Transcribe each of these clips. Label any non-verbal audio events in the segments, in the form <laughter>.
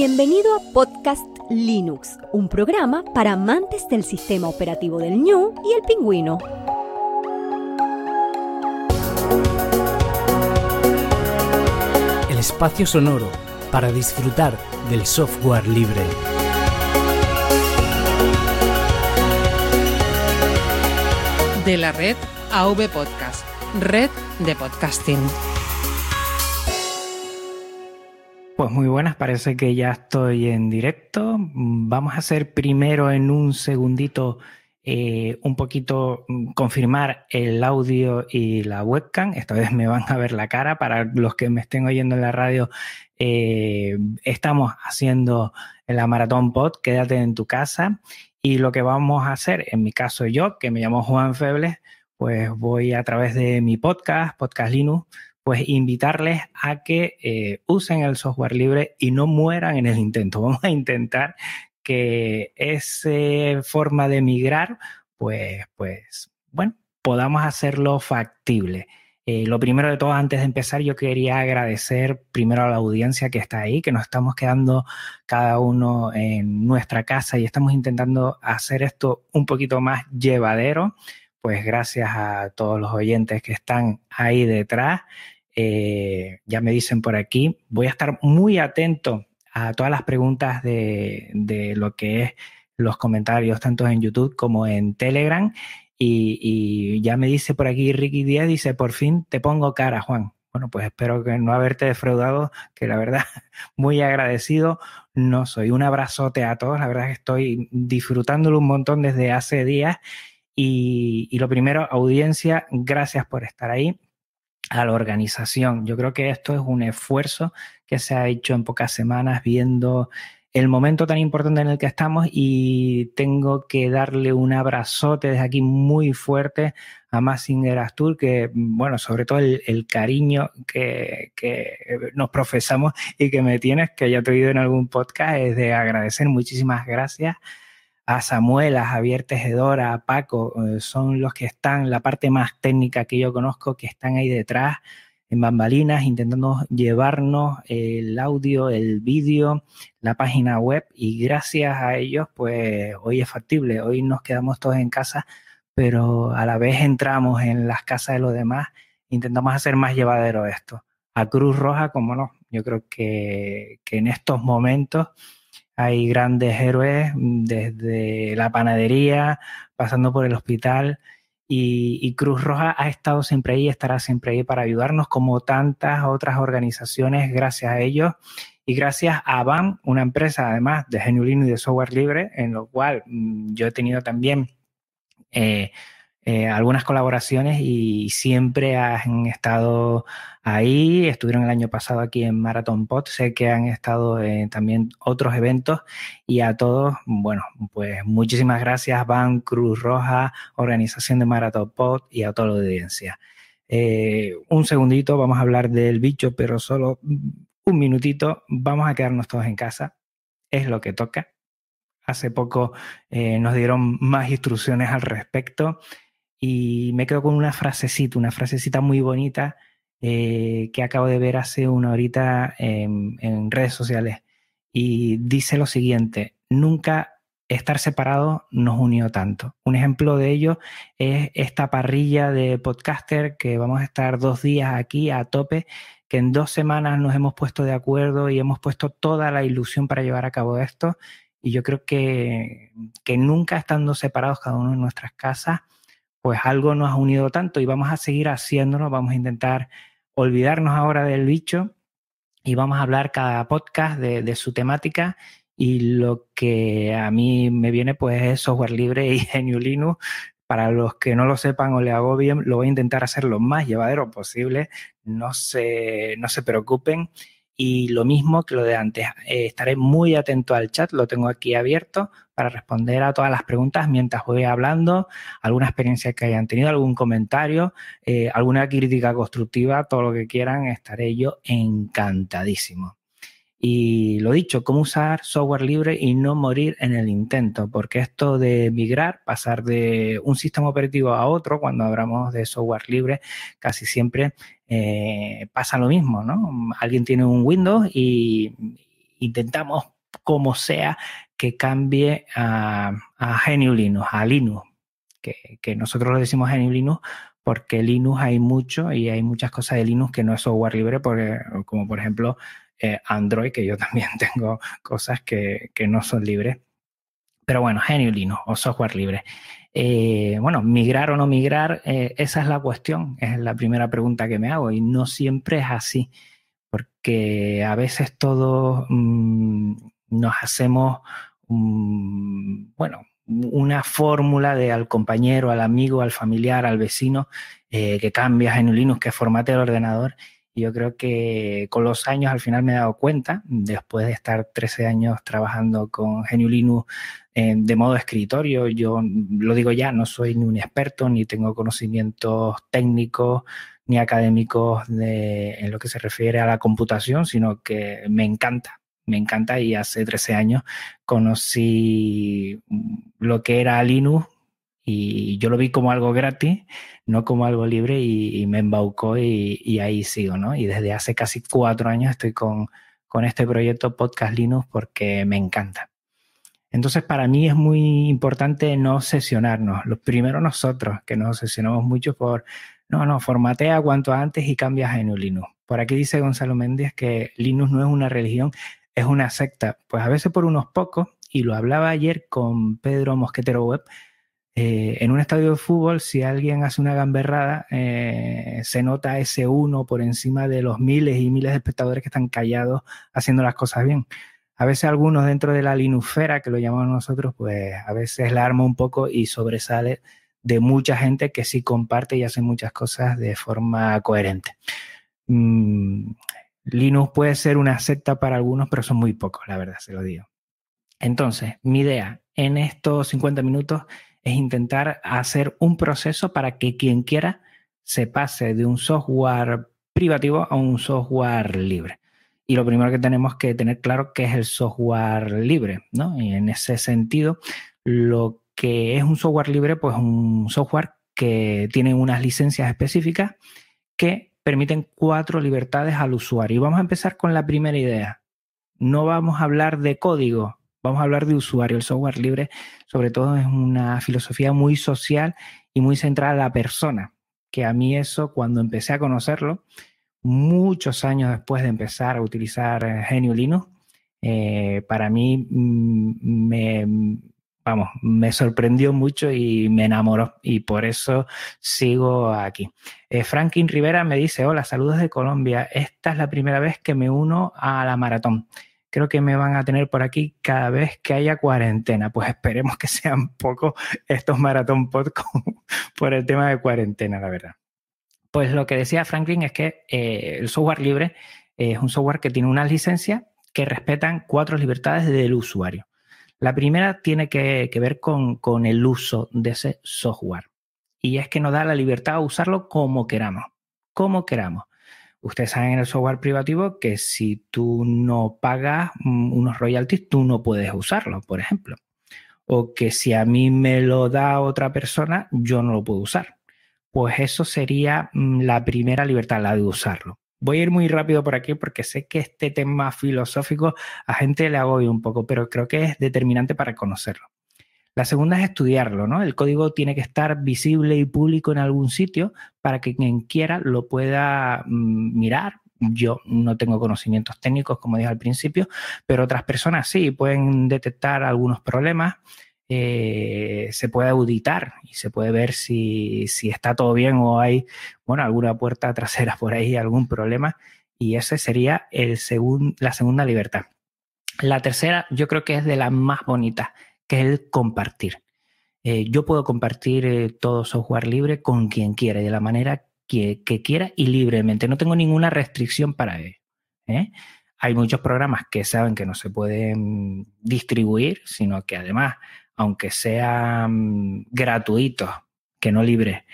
Bienvenido a Podcast Linux, un programa para amantes del sistema operativo del ñu y el pingüino. El espacio sonoro para disfrutar del software libre. De la red AV Podcast, red de podcasting. Pues muy buenas, parece que ya estoy en directo. Vamos a hacer primero en un segundito eh, un poquito mm, confirmar el audio y la webcam. Esta vez me van a ver la cara. Para los que me estén oyendo en la radio, eh, estamos haciendo la maratón pod, quédate en tu casa. Y lo que vamos a hacer, en mi caso yo, que me llamo Juan Febles, pues voy a través de mi podcast, Podcast Linux, pues invitarles a que eh, usen el software libre y no mueran en el intento. <laughs> Vamos a intentar que esa forma de migrar, pues, pues, bueno, podamos hacerlo factible. Eh, lo primero de todo, antes de empezar, yo quería agradecer primero a la audiencia que está ahí, que nos estamos quedando cada uno en nuestra casa y estamos intentando hacer esto un poquito más llevadero. Pues gracias a todos los oyentes que están ahí detrás. Eh, ya me dicen por aquí, voy a estar muy atento a todas las preguntas de, de lo que es los comentarios, tanto en YouTube como en Telegram. Y, ya me dice por aquí Ricky Díaz, dice, por fin te pongo cara, Juan. Bueno, pues espero que no haberte defraudado, que la verdad, <laughs> muy agradecido. No soy un abrazote a todos, la verdad que estoy disfrutándolo un montón desde hace días. Y, y lo primero, audiencia, gracias por estar ahí a la organización. Yo creo que esto es un esfuerzo que se ha hecho en pocas semanas viendo el momento tan importante en el que estamos y tengo que darle un abrazote desde aquí muy fuerte a Massinger Astur, que, bueno, sobre todo el, cariño que, nos profesamos y que me tienes, que ya te he oído en algún podcast, es de agradecer. Muchísimas gracias a Samuel, a Javier Tejedora, a Paco, eh, son los que están, la parte más técnica que yo conozco, que están ahí detrás en bambalinas, intentando llevarnos el audio, el vídeo, la página web. Y gracias a ellos, pues hoy es factible, hoy nos quedamos todos en casa, pero a la vez entramos en las casas de los demás, intentamos hacer más llevadero esto. A Cruz Roja, como no, yo creo que, que en estos momentos hay grandes héroes desde la panadería, pasando por el hospital, y, Cruz Roja ha estado siempre ahí, estará siempre ahí para ayudarnos, como tantas otras organizaciones, gracias a ellos. Y gracias a BAM, una empresa además de Genuino y de software libre, en lo cual mm, yo he tenido también eh, eh, algunas colaboraciones y siempre han estado ahí. Estuvieron el año pasado aquí en Marathon Pod. Sé que han estado en también otros eventos y a todos, bueno, pues muchísimas gracias, Van Cruz Roja, Organización de Marathon Pod y a toda la audiencia. Eh, un segundito, vamos a hablar del bicho, pero solo un minutito. Vamos a quedarnos todos en casa. Es lo que toca. Hace poco eh, nos dieron más instrucciones al respecto y me quedo con una frasecita, una frasecita muy bonita eh, que acabo de ver hace una horita en, en redes sociales. Y dice lo siguiente, nunca estar separados nos unió tanto. Un ejemplo de ello es esta parrilla de podcaster que vamos a estar dos días aquí a tope, que en dos semanas nos hemos puesto de acuerdo y hemos puesto toda la ilusión para llevar a cabo esto. Y yo creo que, que nunca estando separados cada uno en nuestras casas, pues algo nos ha unido tanto y vamos a seguir haciéndolo, vamos a intentar olvidarnos ahora del bicho y vamos a hablar cada podcast de, su temática y lo que a mí me viene pues es software libre y <laughs> GNU Linux. Para los que no lo sepan o le hago bien, lo voy a intentar hacer lo más llevadero posible. No se, no se preocupen. Y lo mismo que lo de antes, eh, estaré muy atento al chat, lo tengo aquí abierto para responder a todas las preguntas mientras voy hablando, alguna experiencia que hayan tenido, algún comentario, eh, alguna crítica constructiva, todo lo que quieran, estaré yo encantadísimo. Y lo dicho, cómo usar software libre y no morir en el intento, porque esto de migrar, pasar de un sistema operativo a otro, cuando hablamos de software libre, casi siempre eh, pasa lo mismo, ¿no? Alguien tiene un Windows y, intentamos, como sea, que cambie a, a Linux, a Linux, que, que nosotros lo decimos GNU Linux porque Linux hay mucho y hay muchas cosas de Linux que no es software libre, como por ejemplo eh, Android, que yo <laughs> también tengo cosas que, que, no son libres. Pero bueno, GNU Linux o software libre. Eh, bueno, migrar o no migrar, eh, esa es la cuestión, es la primera pregunta que me hago y no siempre es así, porque a veces todos mmm, nos hacemos, bueno, una fórmula de al compañero, al amigo, al familiar, al vecino, eh, que cambias en Linux, que formate el ordenador. Yo creo que con los años al final me he dado cuenta, después de estar 13 años trabajando con GNU Linux eh, de modo escritorio, yo lo digo ya, no soy ni un experto, ni tengo conocimientos técnicos ni académicos de, en lo que se refiere a la computación, sino que me encanta me encanta y hace 13 años conocí lo que era Linux y yo lo vi como algo gratis, no como algo libre y, me embaucó y, ahí sigo, ¿no? Y desde hace casi cuatro años estoy con, con este proyecto Podcast Linux porque me encanta. Entonces, para mí es muy importante no obsesionarnos. Los primeros nosotros, que nos obsesionamos mucho por, no, no, formatea cuanto antes y cambias a Linux. Por aquí dice Gonzalo Méndez que Linux no es una religión, es una secta. Pues a veces por unos pocos, y lo hablaba ayer con Pedro Mosquetero Web, eh, en un estadio de fútbol, si alguien hace una gamberrada, eh, se nota ese uno por encima de los miles y miles de espectadores que están callados haciendo las cosas bien. A veces algunos dentro de la linufera, que lo llamamos nosotros, pues a veces la arma un poco y sobresale de mucha gente que sí comparte y hace muchas cosas de forma coherente. Mm, Linux puede ser una secta para algunos, pero son muy pocos, la verdad, se lo digo. Entonces, mi idea en estos 50 minutos es intentar hacer un proceso para que quien quiera se pase de un software privativo a un software libre. Y lo primero que tenemos que tener claro que es el software libre, ¿no? Y en ese sentido, lo que es un software libre, pues un software que tiene unas licencias específicas que permiten cuatro libertades al usuario. Y vamos a empezar con la primera idea. No vamos a hablar de código, vamos a hablar de usuario. El software libre, sobre todo, es una filosofía muy social y muy centrada en la persona. Que a mí eso, cuando empecé a conocerlo, muchos años después de empezar a utilizar Genio Linux, eh, para mí mm, me, vamos, me sorprendió mucho y me enamoró y por eso sigo aquí. Eh, Franklin Rivera me dice, hola, saludos de Colombia. Esta es la primera vez que me uno a la maratón. Creo que me van a tener por aquí cada vez que haya cuarentena. Pues esperemos que sean pocos estos maratón podcast por el tema de cuarentena, la verdad. Pues lo que decía Franklin es que eh, el software libre es un software que tiene unas licencias que respetan cuatro libertades del usuario. La primera tiene que, ver con, el uso de ese software. Y es que nos da la libertad de usarlo como queramos. Como queramos. Ustedes saben en el software privativo que si tú no pagas mm, unos royalties, tú no puedes usarlo, por ejemplo. O que si a mí me lo da otra persona, yo no lo puedo usar. Pues eso sería mm, la primera libertad, la de usarlo. Voy a ir muy rápido por aquí porque sé que este tema filosófico a gente le agobia un poco, pero creo que es determinante para conocerlo. La segunda es estudiarlo, ¿no? El código tiene que estar visible y público en algún sitio para que quien quiera lo pueda mm, mirar. Yo no tengo conocimientos técnicos, como dije al principio, pero otras personas sí pueden detectar algunos problemas eh, se puede auditar y se puede ver si, está todo bien o hay, bueno, alguna puerta <laughs> trasera por ahí, algún problema. Y esa sería el la segunda libertad. La tercera, yo creo que es de las más bonitas, que es el compartir. Eh, yo puedo compartir eh, todo software libre con quien quiera, de la manera que, quiera y libremente. No tengo ninguna restricción para ello. Hay muchos programas que saben que no se pueden distribuir, sino que además aunque sean gratuitos, que no libres,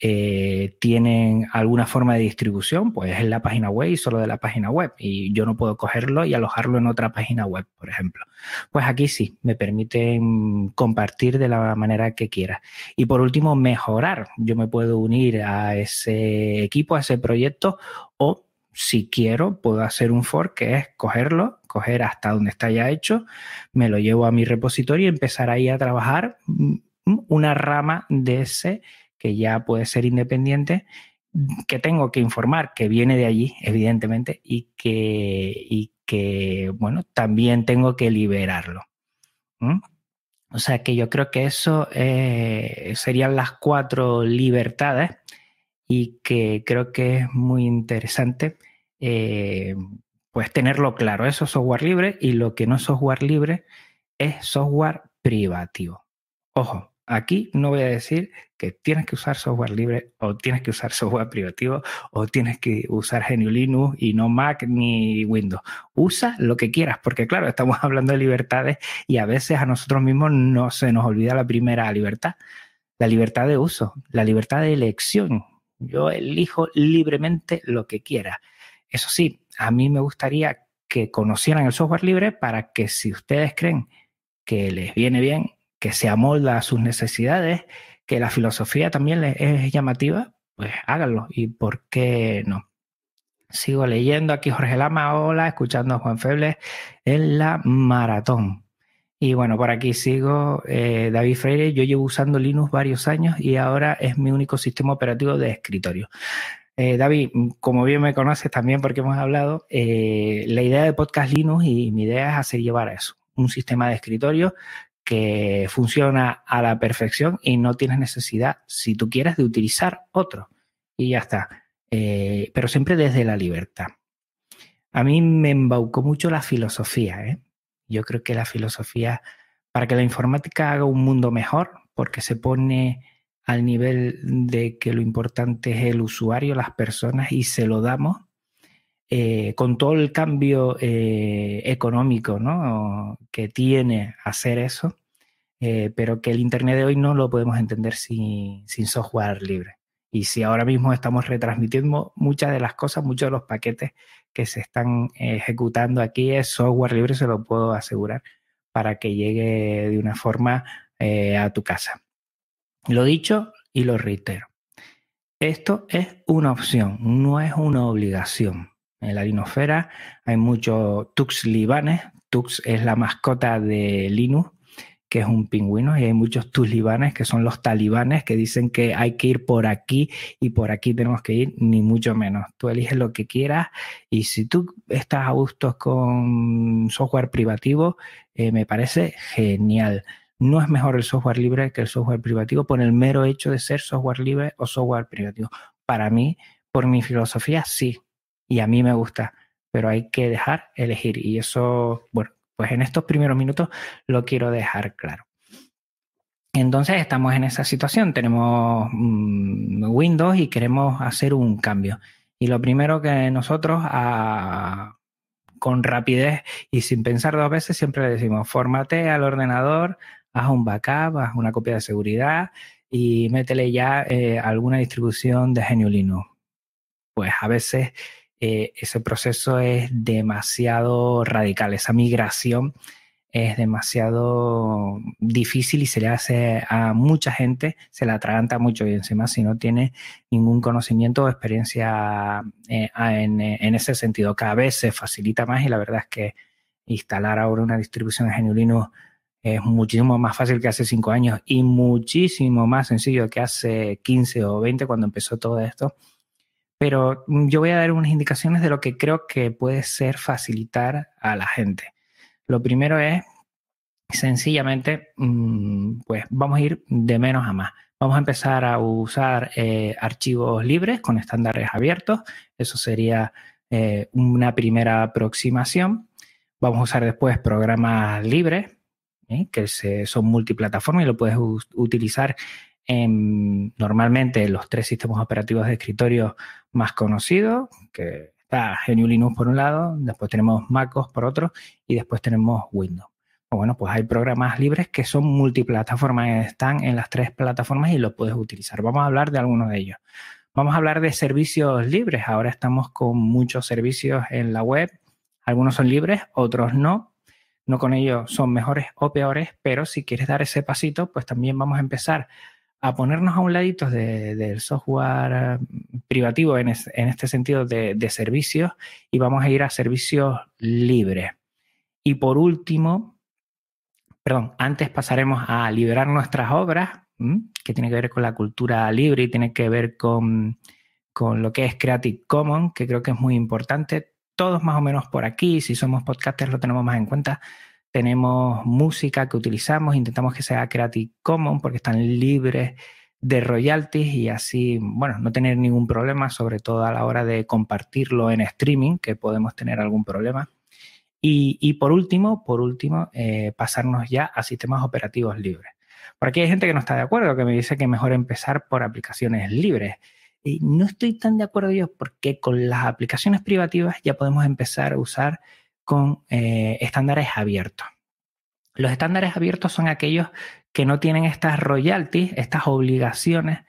eh, tienen alguna forma de distribución, pues es la página web y solo de la página web. Y yo no puedo cogerlo y alojarlo en otra página web, por ejemplo. Pues aquí sí, me permiten compartir de la manera que quiera. Y por último, mejorar. Yo me puedo unir a ese equipo, a ese proyecto o si quiero, puedo hacer un fork que es cogerlo, coger hasta donde está ya hecho, me lo llevo a mi repositorio y empezar ahí a trabajar mm, una rama de ese que ya puede ser independiente, que tengo que informar que viene de allí, evidentemente, y que, y que bueno, también tengo que liberarlo. O sea que yo creo que eso eh, serían las cuatro libertades y que creo que es muy interesante eh, pues tenerlo claro. Eso es software libre y lo que no es software libre es software privativo. Ojo, aquí no voy a decir que tienes que usar software libre o tienes que usar <laughs> software privativo o tienes que usar GNU Linux y no Mac ni Windows. Usa lo que quieras, porque claro, estamos <laughs> hablando de libertades y a veces a nosotros mismos no se nos olvida la primera libertad, la libertad de uso, la libertad de elección. Yo elijo libremente lo que quiera. Eso sí, a mí me gustaría que conocieran el software libre para que si ustedes creen que les viene bien, que se amolda a sus necesidades, que la filosofía también es llamativa, pues háganlo. ¿Y por qué no? Sigo leyendo aquí Jorge Lama, hola, escuchando a Juan Febles en la maratón. Y bueno, por aquí sigo eh, David Freire. Yo llevo usando Linux varios años y ahora es mi único sistema operativo de escritorio. Eh, David, como bien me conoces también porque hemos hablado, eh, la idea de Podcast Linux y mi idea es hacer llevar a eso, un sistema de escritorio que funciona a la perfección y no tienes necesidad, si tú quieres, de utilizar otro. Y ya está. Eh, pero siempre desde la libertad. A mí me embaucó mucho la filosofía. Yo creo que la filosofía, para que la informática haga un mundo mejor, porque se pone al nivel de que lo importante es el usuario, las personas, y se lo damos, eh, con todo el cambio eh, económico ¿no? que tiene hacer eso, eh, pero que el Internet de hoy no lo podemos entender sin, sin, software libre. Y si ahora mismo estamos retransmitiendo muchas de las cosas, muchos de los paquetes que se están ejecutando aquí es software libre, se lo puedo asegurar, para que llegue de una forma a tu casa. Lo dicho y lo reitero. Esto es una opción, no es una obligación. En la linosfera hay muchos tux libanes. Tux es la mascota de Linux, que es un pingüino, y hay muchos tux libanes, que son los talibanes, que dicen que hay que ir por aquí y por aquí tenemos que ir, ni mucho menos. Tú eliges lo que quieras y si tú estás a gusto con software privativo, eh, me parece genial. No es mejor el software libre que el software privativo por el mero hecho de ser software libre o software privativo. Para mí, por mi filosofía, sí. Y a mí me gusta, pero hay que dejar elegir. Y eso, bueno, pues en estos primeros minutos lo quiero dejar claro. Entonces estamos en esa situación, tenemos mm, Windows y queremos hacer un cambio. Y lo primero que nosotros a, con rapidez y sin pensar dos veces siempre le decimos, formate al ordenador haz un backup, haz una copia de seguridad y métele ya eh, alguna distribución de GNU Linux. Pues a veces eh, ese proceso es demasiado radical, esa migración es demasiado difícil y se le hace a mucha gente, se la atraganta mucho y encima si no tiene ningún conocimiento o experiencia eh, en, en, ese sentido. Cada vez se facilita más y la verdad es que instalar ahora una distribución de GNU Linux es muchísimo más fácil que hace cinco años y muchísimo más sencillo que hace 15 o 20 cuando empezó todo esto. Pero yo voy a dar unas indicaciones de lo que creo que puede ser facilitar a la gente. Lo primero es, sencillamente, mm, pues vamos a ir de menos a más. Vamos a empezar a usar eh, archivos libres con estándares abiertos. Eso sería eh, una primera aproximación. Vamos a usar después programas libres ¿eh? que son multiplataformas y lo puedes utilizar en normalmente los tres sistemas operativos de escritorio más conocidos, que está GNU Linux por un lado, después tenemos MacOS por otro y después tenemos Windows. Pues bueno, pues hay programas libres que son multiplataformas, están en las tres plataformas y los puedes utilizar. Vamos a hablar de algunos de ellos. Vamos a hablar de servicios libres. Ahora estamos con muchos servicios en la web. Algunos son libres, otros no. No con ello son mejores o peores, pero si quieres dar ese pasito, pues también vamos a empezar a ponernos a un ladito del software privativo en, este sentido de, de, servicios y vamos a ir a servicios libres. Y por último, perdón, antes pasaremos a liberar nuestras obras, que tiene que ver con la cultura libre y tiene que ver con, con lo que es Creative Commons, que creo que es muy importante. Todos más o menos por aquí, si somos podcasters lo tenemos más en cuenta, tenemos música que utilizamos, intentamos que sea Creative Commons porque están libres de royalties y así, bueno, no tener ningún problema, sobre todo a la hora de compartirlo en streaming, que podemos tener algún problema. Y, por último, por último, eh, pasarnos ya a sistemas operativos libres. Por aquí hay gente que no está de acuerdo, que me dice que mejor empezar por aplicaciones libres. Y no estoy tan de acuerdo yo porque con las aplicaciones privativas ya podemos empezar a usar con eh, estándares abiertos. Los estándares abiertos son aquellos que no tienen estas royalties, estas obligaciones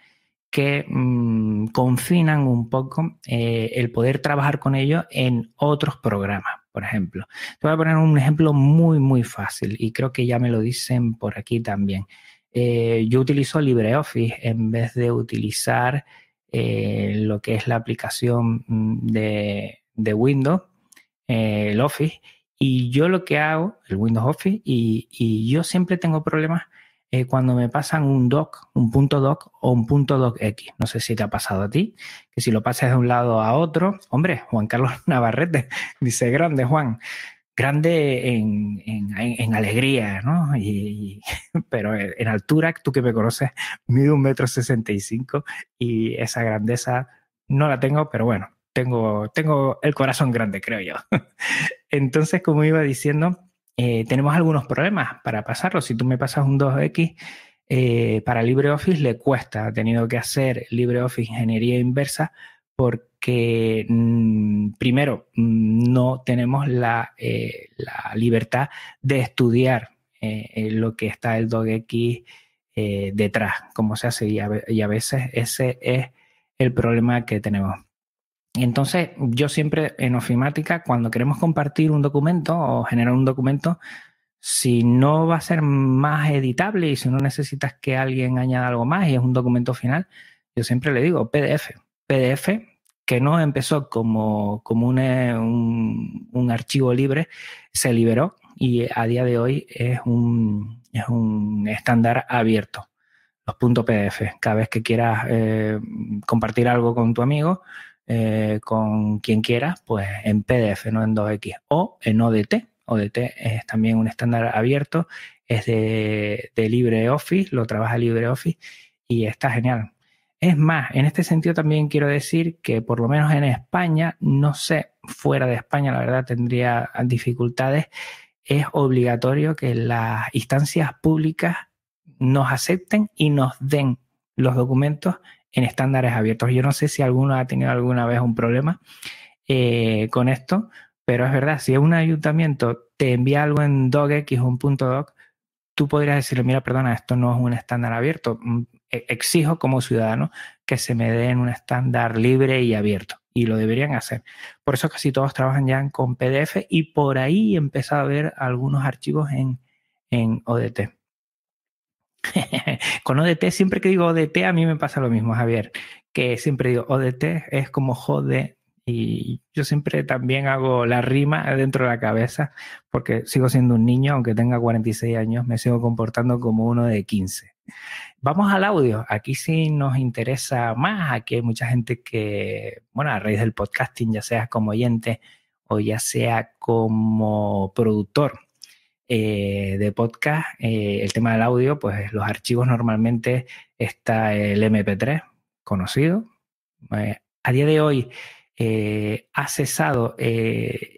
que mm, confinan un poco eh, el poder trabajar con ellos en otros programas, por ejemplo. Te voy a poner un ejemplo muy, muy fácil y creo que ya me lo dicen por aquí también. Eh, yo utilizo LibreOffice en vez de utilizar lo que es la aplicación mm, de, de Windows eh, el Office, y yo lo que hago, el Windows Office, y, yo siempre tengo problemas eh, cuando me pasan un doc, un punto doc o un punto doc X. No sé si te ha pasado a ti, que si lo pasas de un lado a otro, hombre, Juan Carlos <laughs> Navarrete dice grande, Juan, grande en, alegría, ¿no? Y, <laughs> pero en altura, tú que me conoces, mido un metro sesenta y cinco y esa grandeza no la tengo, pero bueno, tengo, tengo el corazón grande, creo yo. <laughs> Entonces, como iba diciendo, eh, tenemos algunos problemas para pasarlo. Si tú me pasas un 2X, eh, para LibreOffice le cuesta. Ha tenido que hacer LibreOffice ingeniería inversa porque, mm, primero, mm, no tenemos la, eh, la, libertad de estudiar lo que está el 2X detrás, como se hace, y a veces ese es el problema que tenemos. Entonces, yo siempre en ofimática, cuando queremos compartir un documento o generar un documento, si no va a ser más editable y si no necesitas que alguien añada algo más y es un documento final, yo siempre le digo PDF. PDF que no empezó como, como un, un, archivo libre, se liberó y a día de hoy es un, es un estándar abierto. Los puntos PDF. Cada vez que quieras eh, compartir algo con tu amigo, eh, con quien quieras, pues en PDF, no en 2X, o en ODT. ODT es también un estándar abierto, es de, LibreOffice, lo trabaja LibreOffice y está genial. Es más, en este sentido también quiero decir que por lo menos en España, no sé, fuera de España la verdad tendría dificultades, es obligatorio que las instancias públicas nos acepten y nos den los documentos en estándares abiertos. Yo no sé si alguno ha tenido alguna vez un problema eh, con esto, pero es verdad, si un ayuntamiento te envía algo en docx o un punto doc, tú podrías decirle, mira, perdona, esto no es un estándar abierto. Mm, e, exijo como ciudadano que se me den un estándar libre y abierto. Y lo deberían hacer. Por eso casi todos trabajan ya con PDF y por ahí he empezado a ver algunos archivos en, en ODT. <laughs> Con ODT, siempre que digo ODT, a mí me pasa lo mismo, Javier, que siempre digo ODT es como jode y yo siempre también hago la rima dentro de la cabeza porque sigo siendo un niño, aunque tenga 46 años, me sigo comportando como uno de 15. Vamos al audio. Aquí sí nos interesa más. Aquí hay mucha gente que, bueno, a raíz del podcasting, ya sea como oyente o ya sea como productor, eh, de podcast, eh, el tema del audio, pues los archivos normalmente está el MP3 conocido. Eh, a día de hoy ha cesado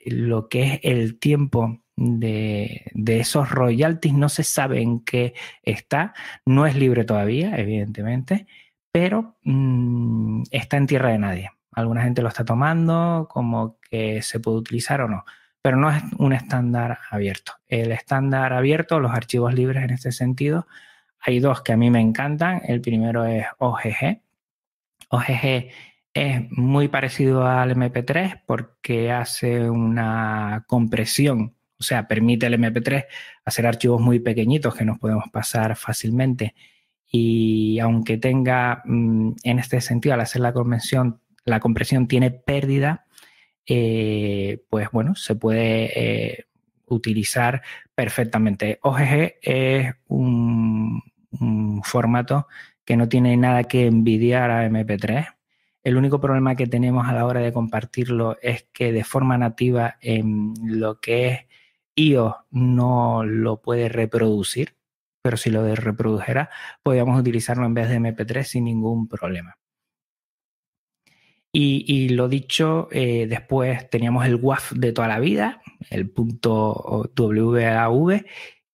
lo que es el tiempo de, esos royalties, no se sabe en qué está, no es libre todavía, evidentemente, pero mm, está en tierra de nadie. Alguna gente lo está tomando como que se puede utilizar o no pero no es un estándar abierto. El estándar abierto, los archivos libres en este sentido, hay dos que a mí me encantan. El primero es OGG. OGG es muy parecido al MP3 porque hace una compresión, o sea, permite el MP3 hacer archivos muy pequeñitos que nos podemos pasar fácilmente y aunque tenga mm, en este sentido al hacer la la compresión tiene pérdida, eh, pues bueno, se puede eh, utilizar perfectamente. OGG es un, formato que no tiene nada que envidiar a MP3. El único problema que tenemos a la hora de compartirlo es que de forma nativa en lo que es iOS no lo puede reproducir, pero si lo reprodujera, podríamos utilizarlo en vez de MP3 sin ningún problema. Y, lo dicho, eh, después teníamos el WAF de toda la vida, el punto WAV,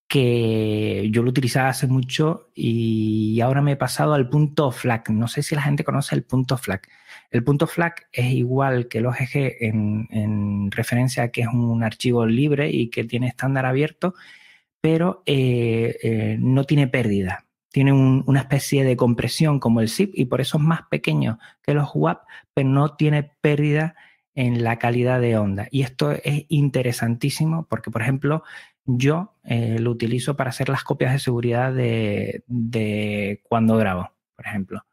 que yo lo utilizaba hace mucho y ahora me he pasado al punto FLAC. No sé si la gente conoce el punto FLAC. El punto FLAC es igual que el OGG en, en referencia a que es un archivo libre y que tiene estándar abierto, pero eh, eh, no tiene pérdida tiene una especie de compresión como el zip y por eso es más pequeño que los WAP, pero no tiene pérdida en la calidad de onda. Y esto es interesantísimo porque, por ejemplo, yo eh, lo utilizo para hacer las copias de seguridad de cuando grabo, por ejemplo.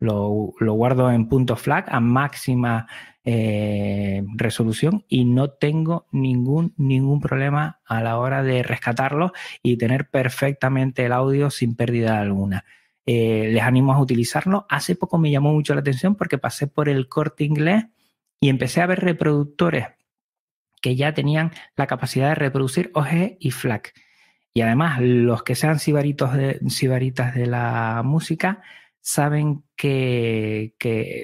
Lo, lo, guardo en punto flag a máxima eh, resolución y no tengo ningún, ningún problema a la hora de rescatarlo y tener perfectamente el audio sin pérdida alguna. Eh, les animo a utilizarlo. Hace poco me llamó mucho la atención porque pasé por el corte inglés y empecé a ver reproductores que ya tenían la capacidad de reproducir OG y FLAC. Y además, los que sean sibaritos de, sibaritas de la música, saben que,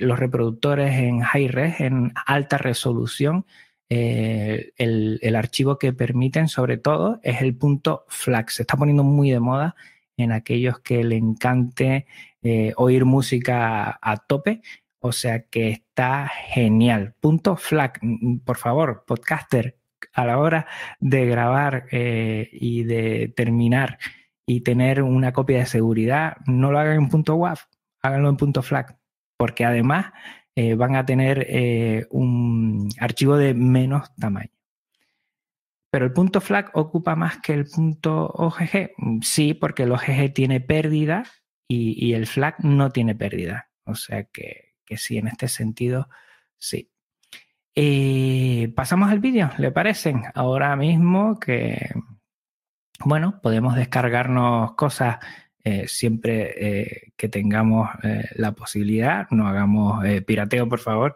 los reproductores en high res, en alta resolución, eh, el, archivo que permiten sobre todo es el punto FLAC. Se está poniendo muy de moda en aquellos que le encante eh, oír música a tope. O sea que está genial. Punto FLAC. Por favor, podcaster, a la hora de grabar eh, y de terminar y tener una copia de seguridad, no lo hagan en punto WAV, háganlo en punto FLAC, porque además eh, van a tener eh, un archivo de menos tamaño. Pero el punto FLAC ocupa más que el punto OGG. Sí, porque el OGG tiene pérdida y, el FLAC no tiene pérdida. O sea que, sí, en este sentido, sí. Eh, pasamos al vídeo, ¿le parecen? Ahora mismo que, bueno, podemos descargarnos cosas eh, siempre eh, que tengamos eh, la posibilidad, no hagamos pirateo, por favor.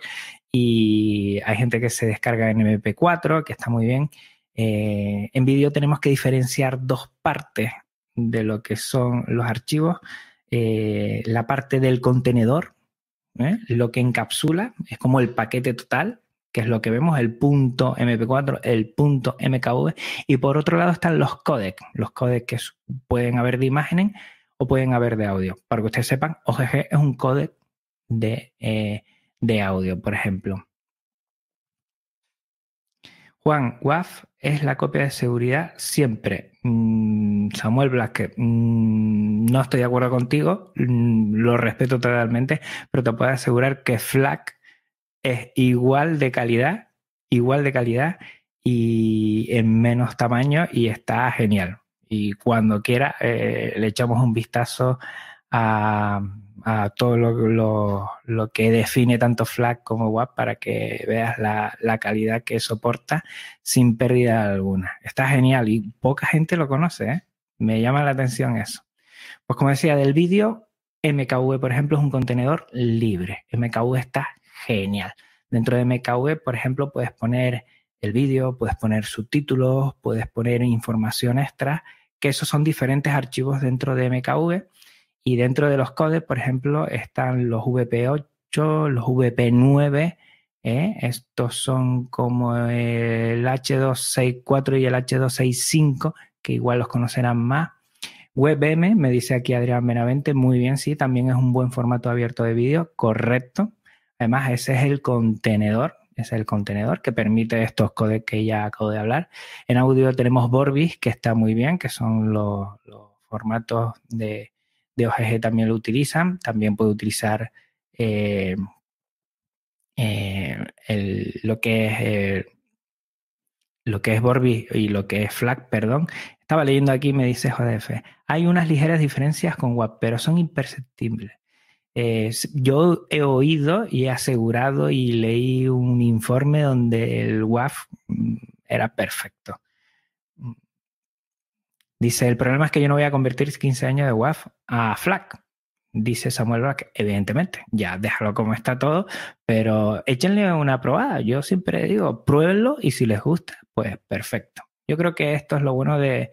Y hay gente que se descarga en MP4, que está muy bien. en vídeo tenemos que diferenciar dos partes de lo que son los archivos. la parte del contenedor, lo que encapsula, es como el paquete total, que es lo que vemos, el punto MP4, el punto MKV, y por otro lado están los codecs, los codecs que pueden haber de imágenes o pueden haber de audio. Para que ustedes sepan, OGG es un códec de, eh, de audio, por ejemplo. Juan, WAF es la copia de seguridad siempre. Mm, Samuel Blasque, mm, no estoy de acuerdo contigo, mm, lo respeto totalmente, pero te puedo asegurar que FLAC es igual de calidad, igual de calidad y en menos tamaño y está genial y cuando quiera eh, le echamos un vistazo a, todo lo, que define tanto FLAC como WAP para que veas la, calidad que soporta sin pérdida alguna. Está genial y poca gente lo conoce, ¿eh? me llama la atención eso. Pues como decía del vídeo, MKV, por ejemplo, es un contenedor libre. MKV está genial. Dentro de MKV, por ejemplo, puedes poner el vídeo, puedes poner subtítulos, puedes poner información extra que esos son diferentes archivos dentro de MKV y dentro de los codes, por ejemplo, están los VP8, los VP9, ¿eh? estos son como el H264 y el H265, que igual los conocerán más. WebM, me dice aquí Adrián Benavente, muy bien, sí, también es un buen formato abierto de vídeo, correcto. Además, ese es el contenedor es el contenedor que permite estos codecs que ya acabo de hablar. En audio tenemos Vorbis, que está muy bien, que son los, formatos de, de, OGG también lo utilizan. También puede utilizar eh, eh, lo que es eh, lo que es Vorbis y lo que es FLAC, perdón, Estaba leyendo aquí, me dice JDF, hay unas ligeras diferencias con WAP, pero son imperceptibles. Eh, yo he oído y he asegurado y leí un informe donde el WAF mm, era perfecto. Dice, el problema es que yo no voy a convertir 15 años de WAF a FLAC. Dice Samuel Black, evidentemente, ya déjalo como está todo, pero échenle una probada. Yo siempre digo, pruébenlo y si les gusta, pues perfecto. Yo creo que esto es lo bueno de,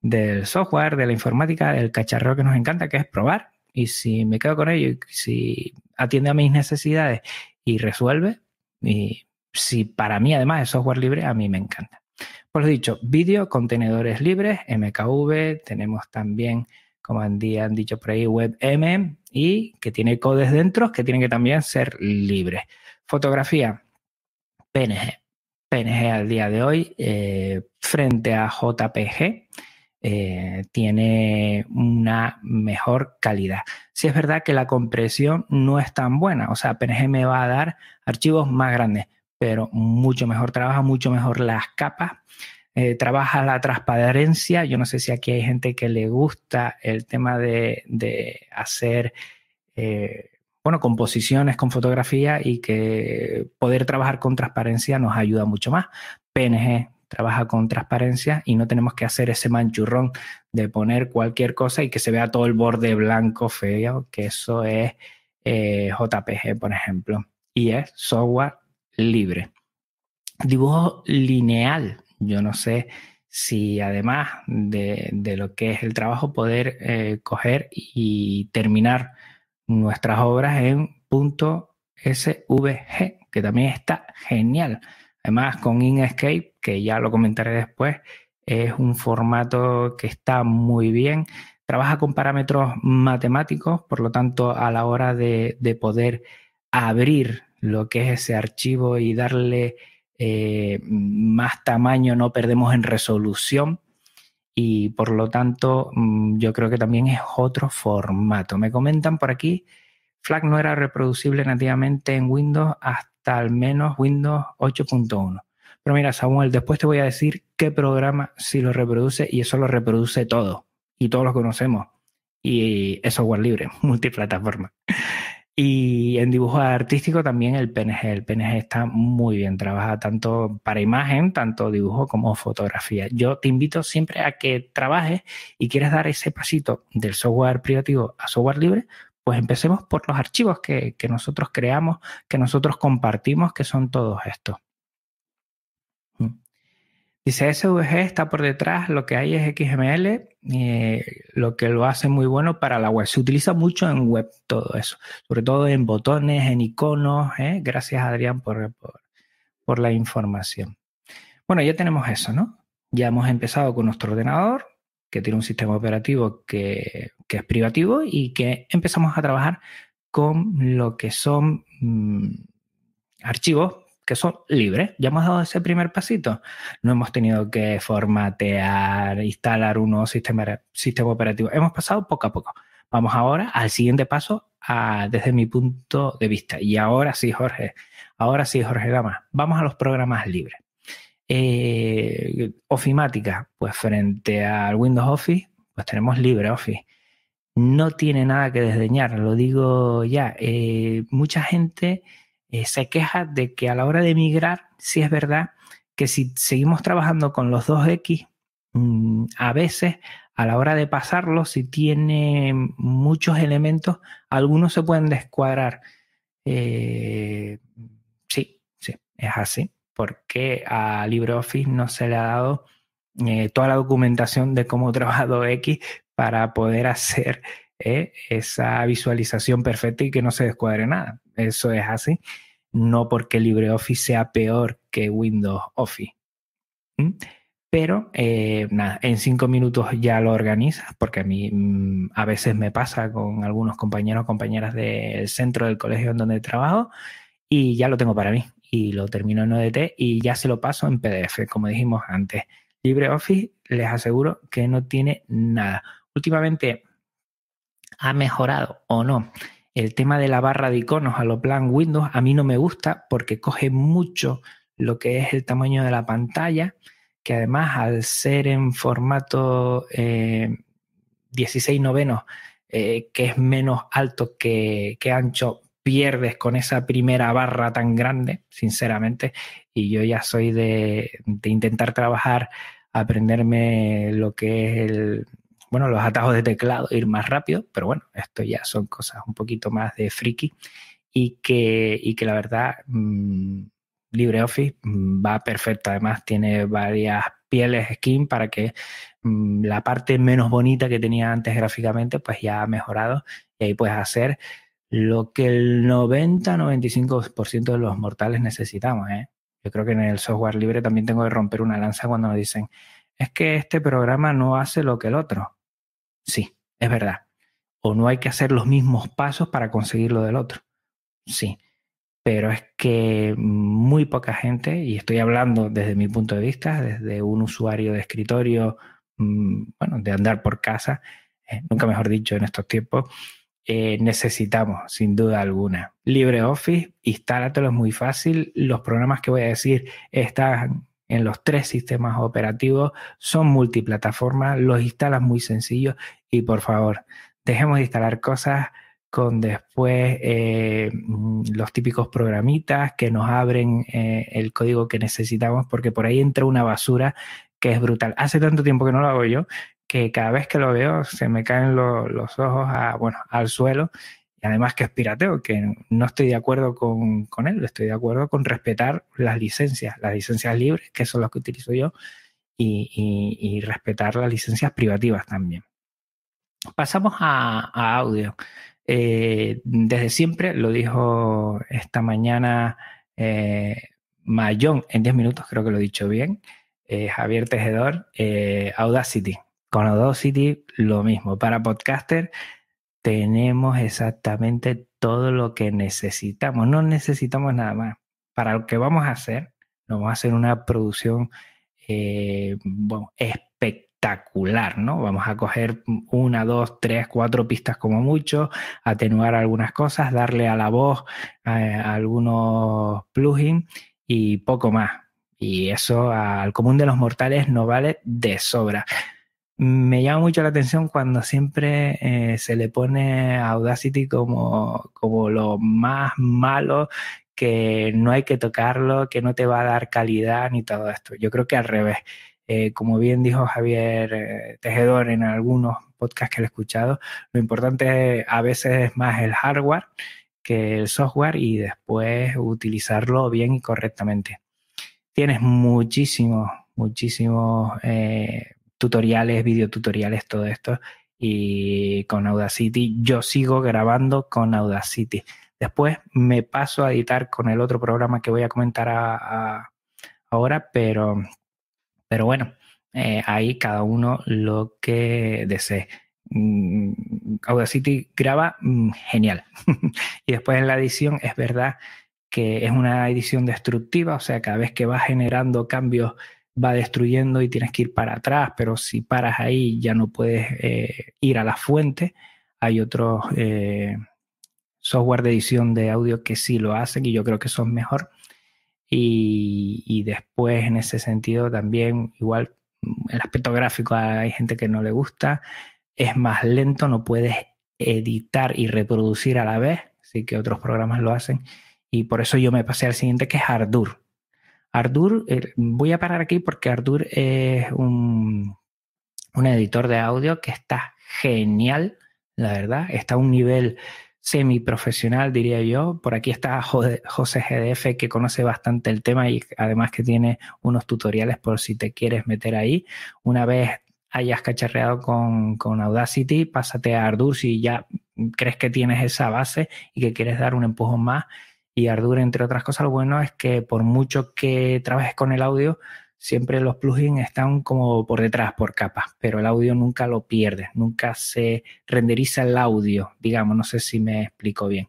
del software, de la informática, del cacharreo que nos encanta, que es probar. Y si me quedo con ello si atiende a mis necesidades y resuelve, y si para mí además es software libre, a mí me encanta. Pues lo dicho, vídeo, contenedores libres, MKV, tenemos también, como han, dicho por ahí, WebM y que tiene codes dentro que tienen que también ser libres. Fotografía, PNG. PNG al día de hoy, eh, frente a JPG, eh, tiene una mejor calidad. Si es verdad que la compresión no es tan buena, o sea, PNG me va a dar archivos más grandes, pero mucho mejor, trabaja mucho mejor las capas, eh, trabaja la transparencia. Yo no sé si aquí hay gente que le gusta el tema de, hacer, eh, bueno, composiciones con fotografía y que poder trabajar con transparencia nos ayuda mucho más. PNG trabaja con transparencia y no tenemos que hacer ese manchurrón de poner cualquier cosa y que se vea todo el borde blanco feo, que eso es eh, JPG, por ejemplo. Y es software libre. Dibujo lineal. Yo no sé si además de, lo que es el trabajo, poder eh, coger y terminar nuestras obras en punto SVG, que también está genial. Además, con Inkscape, que ya lo comentaré después, es un formato que está muy bien. Trabaja con parámetros matemáticos, por lo tanto, a la hora de, de poder abrir lo que es ese archivo y darle eh, más tamaño, no perdemos en resolución y por lo tanto mm, yo creo que también es otro formato. Me comentan por aquí, FLAC no era reproducible nativamente en Windows hasta al menos Windows 8.1. Pero mira, Samuel, después te voy a decir qué programa sí lo reproduce y eso lo reproduce todo y todos lo conocemos. Y es software libre, <laughs> multiplataforma. Y en dibujo artístico también el PNG. El PNG está muy bien, trabaja tanto para imagen, tanto dibujo como fotografía. Yo te invito siempre a que trabajes y quieres dar ese pasito del software privativo a software libre, pues empecemos por los archivos que, nosotros creamos, que nosotros compartimos, que son todos estos. Dice, SVG está por detrás, lo que hay es XML, eh, lo que lo hace muy bueno para la web. Se utiliza mucho en web todo eso, sobre todo en botones, en iconos. ¿eh? Gracias Adrián por, por, la información. Bueno, ya tenemos eso, ¿no? Ya hemos empezado con nuestro ordenador, que tiene un sistema operativo que, es privativo y que empezamos a trabajar con lo que son mm, archivos que son libres. Ya hemos dado ese primer pasito. No hemos tenido que formatear, instalar un nuevo sistema, sistema operativo. Hemos pasado poco a poco. Vamos ahora al siguiente paso desde mi punto de vista. Y ahora sí, Jorge. Ahora sí, Jorge Gama. Vamos a los programas libres. Eh, ofimática, pues frente al Windows Office, pues tenemos LibreOffice. No tiene nada que desdeñar, lo digo ya. Eh, mucha gente eh, se queja de que a la hora de migrar, sí es verdad que si seguimos trabajando con los 2X, mm, a veces a la hora de pasarlo, si tiene muchos elementos, algunos se pueden descuadrar. Eh, sí, sí, es así, porque a LibreOffice no se le ha dado toda la documentación de cómo <laughs> trabaja 2X para poder hacer esa visualización perfecta y que no se descuadre nada. Eso es así. No porque LibreOffice sea peor que Windows Office. Pero eh, nada, en cinco minutos ya lo organizas, porque a mí mm, a veces me pasa con algunos compañeros o compañeras del centro del colegio en donde trabajo y ya lo tengo para mí. Y lo termino en ODT y ya se lo paso en PDF, como dijimos antes. LibreOffice les aseguro que no tiene nada. Últimamente ha mejorado o no el tema de la barra de iconos a lo plan Windows a mí no me gusta porque coge mucho lo que es el tamaño de la pantalla que además al ser en formato 16 novenos, que es menos alto que, que ancho, pierdes con esa primera barra tan grande, sinceramente, y yo ya soy de, intentar trabajar, aprenderme lo que es el, bueno, los atajos de teclado, ir más rápido, pero bueno, esto ya son cosas un poquito más de friki y que, y que la verdad mm, LibreOffice mm, va perfecto, además tiene varias pieles skin para que mm, la parte menos bonita que tenía antes gráficamente pues ya ha mejorado y ahí puedes hacer lo que el 90-95% de los mortales necesitamos. ¿eh? Yo creo que en el software libre también tengo que romper una lanza cuando nos dicen, es que este programa no hace lo que el otro. Sí, es verdad. O no hay que hacer los mismos pasos para conseguir lo del otro. Sí. Pero es que muy poca gente, y estoy hablando desde mi punto de vista, desde un usuario de escritorio, mm, bueno, de andar por casa, eh, nunca mejor dicho en estos tiempos, eh, necesitamos, sin duda alguna. LibreOffice, instálatelo, es muy fácil. Los programas que voy a decir están en los tres sistemas operativos, son multiplataformas, los instalas muy sencillo y por favor, dejemos de instalar cosas con después eh, los típicos programitas que nos abren eh, el código que necesitamos, porque por ahí entra una basura que es brutal. Hace tanto tiempo que no lo hago yo que cada vez que lo veo se me caen los ojos bueno, al suelo y además que es pirateo, que no estoy de acuerdo con, él, estoy de acuerdo con respetar las licencias, las licencias libres, que son las que utilizo yo, y, respetar las licencias privativas también. Pasamos a, audio. Eh, desde siempre, lo dijo esta mañana eh, Mayón en 10 minutos, creo que lo he dicho bien, eh, Javier Tejedor, Audacity. Con Audacity lo mismo. Para podcaster tenemos exactamente todo lo que necesitamos. No necesitamos nada más. Para lo que vamos a hacer, nos vamos a hacer una producción eh, espectacular, ¿no? Vamos a coger una, dos, tres, cuatro pistas como mucho, atenuar algunas cosas, darle a la voz eh, algunos plugins y poco más. Y eso al común de los mortales no vale de sobra me llama mucho la atención cuando siempre eh, se le pone Audacity como, como lo más malo, que no hay que tocarlo, que no te va a dar calidad ni todo esto. Yo creo que al revés. Eh, como bien dijo Javier eh, Tejedor en algunos podcasts que he escuchado, lo importante a veces es más el hardware que el software y después utilizarlo bien y correctamente. Tienes muchísimos, muchísimos tutoriales, videotutoriales, todo esto. Y con Audacity, yo sigo grabando con Audacity. Después me paso a editar con el otro programa que voy a comentar ahora, pero, pero bueno, eh, ahí cada uno lo que desee. Mm, Audacity graba mm, genial. <laughs> y después en la edición es verdad que es una edición destructiva, o sea, cada vez que va generando cambios va destruyendo y tienes que ir para atrás, pero si paras ahí ya no puedes eh, ir a la fuente. Hay otros eh, software de edición de audio que sí lo hacen y yo creo que son mejor. Y, después en ese sentido también igual el aspecto gráfico hay gente que no le gusta, es más lento, no puedes editar y reproducir a la vez, así que otros programas lo hacen. Y por eso yo me pasé al siguiente que es Ardour. Ardour, eh, voy a parar aquí porque Ardour es un, editor de audio que está genial, la verdad. Está a un nivel semiprofesional, diría yo. Por aquí está José GDF, que conoce bastante el tema y además que tiene unos tutoriales por si te quieres meter ahí. Una vez hayas cacharreado con, con Audacity, pásate a Ardour si ya crees que tienes esa base y que quieres dar un empujón más y Ardour, entre otras cosas, lo bueno es que por mucho que trabajes con el audio, siempre los plugins están como por detrás, por capas, pero el audio nunca lo pierdes, nunca se renderiza el audio, digamos, no sé si me explico bien.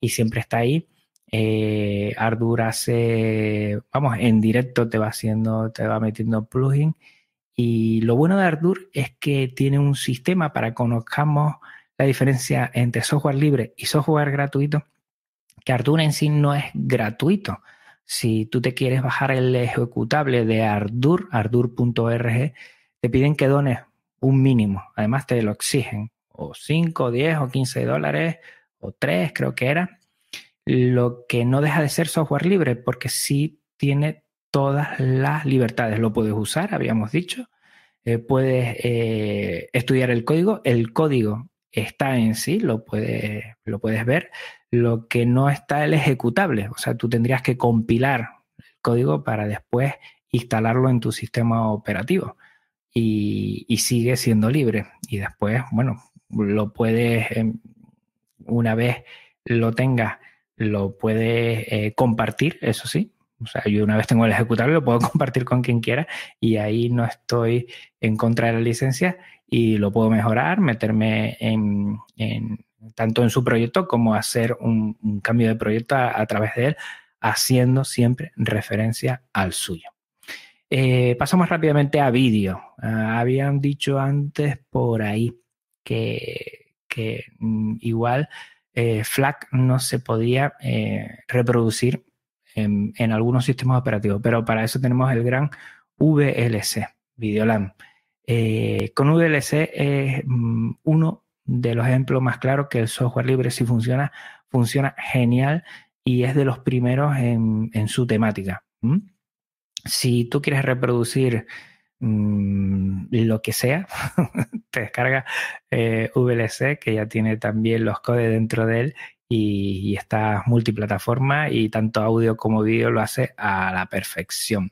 Y siempre está ahí. Eh, hace, vamos, en directo te va haciendo, te va metiendo plugin. Y lo bueno de Ardour es que tiene un sistema para que conozcamos la diferencia entre software libre y software gratuito que Ardour en sí no es gratuito, Si tú te quieres bajar el ejecutable de Ardour, ardour.org, te piden que dones un mínimo. Además te lo exigen. O 5, 10 o 15 dólares o 3 creo que era. Lo que no deja de ser software libre porque sí tiene todas las libertades. Lo puedes usar, habíamos dicho. Eh, puedes eh, estudiar el código. El código está en sí, lo lo puedes ver. Lo que no está el ejecutable. O sea, tú tendrías que compilar el código para después instalarlo en tu sistema operativo. Y, sigue siendo libre. Y después, bueno, lo puedes, em, una vez lo tengas, lo puedes eh, compartir, eso sí, o sea, yo una vez tengo el ejecutable, lo puedo <laughs> compartir con quien quiera y ahí no estoy en contra de la licencia y lo puedo mejorar, meterme en, tanto en su proyecto como hacer un, cambio de proyecto a, través de él, haciendo siempre referencia al suyo. Eh, pasamos rápidamente a vídeo. Ah, habían dicho antes por ahí que, mm, igual eh, FLAC no se podía eh, reproducir en, algunos sistemas operativos, pero para eso tenemos el gran VLC, Videolan. Con VLC es mm, uno de los ejemplos más claros que el software libre si funciona, funciona genial y es de los primeros en, su temática. Si tú quieres reproducir mm, lo que sea, <laughs> te descarga eh, VLC, que ya tiene también los codes dentro de él y, está multiplataforma y tanto audio como vídeo lo hace a la perfección.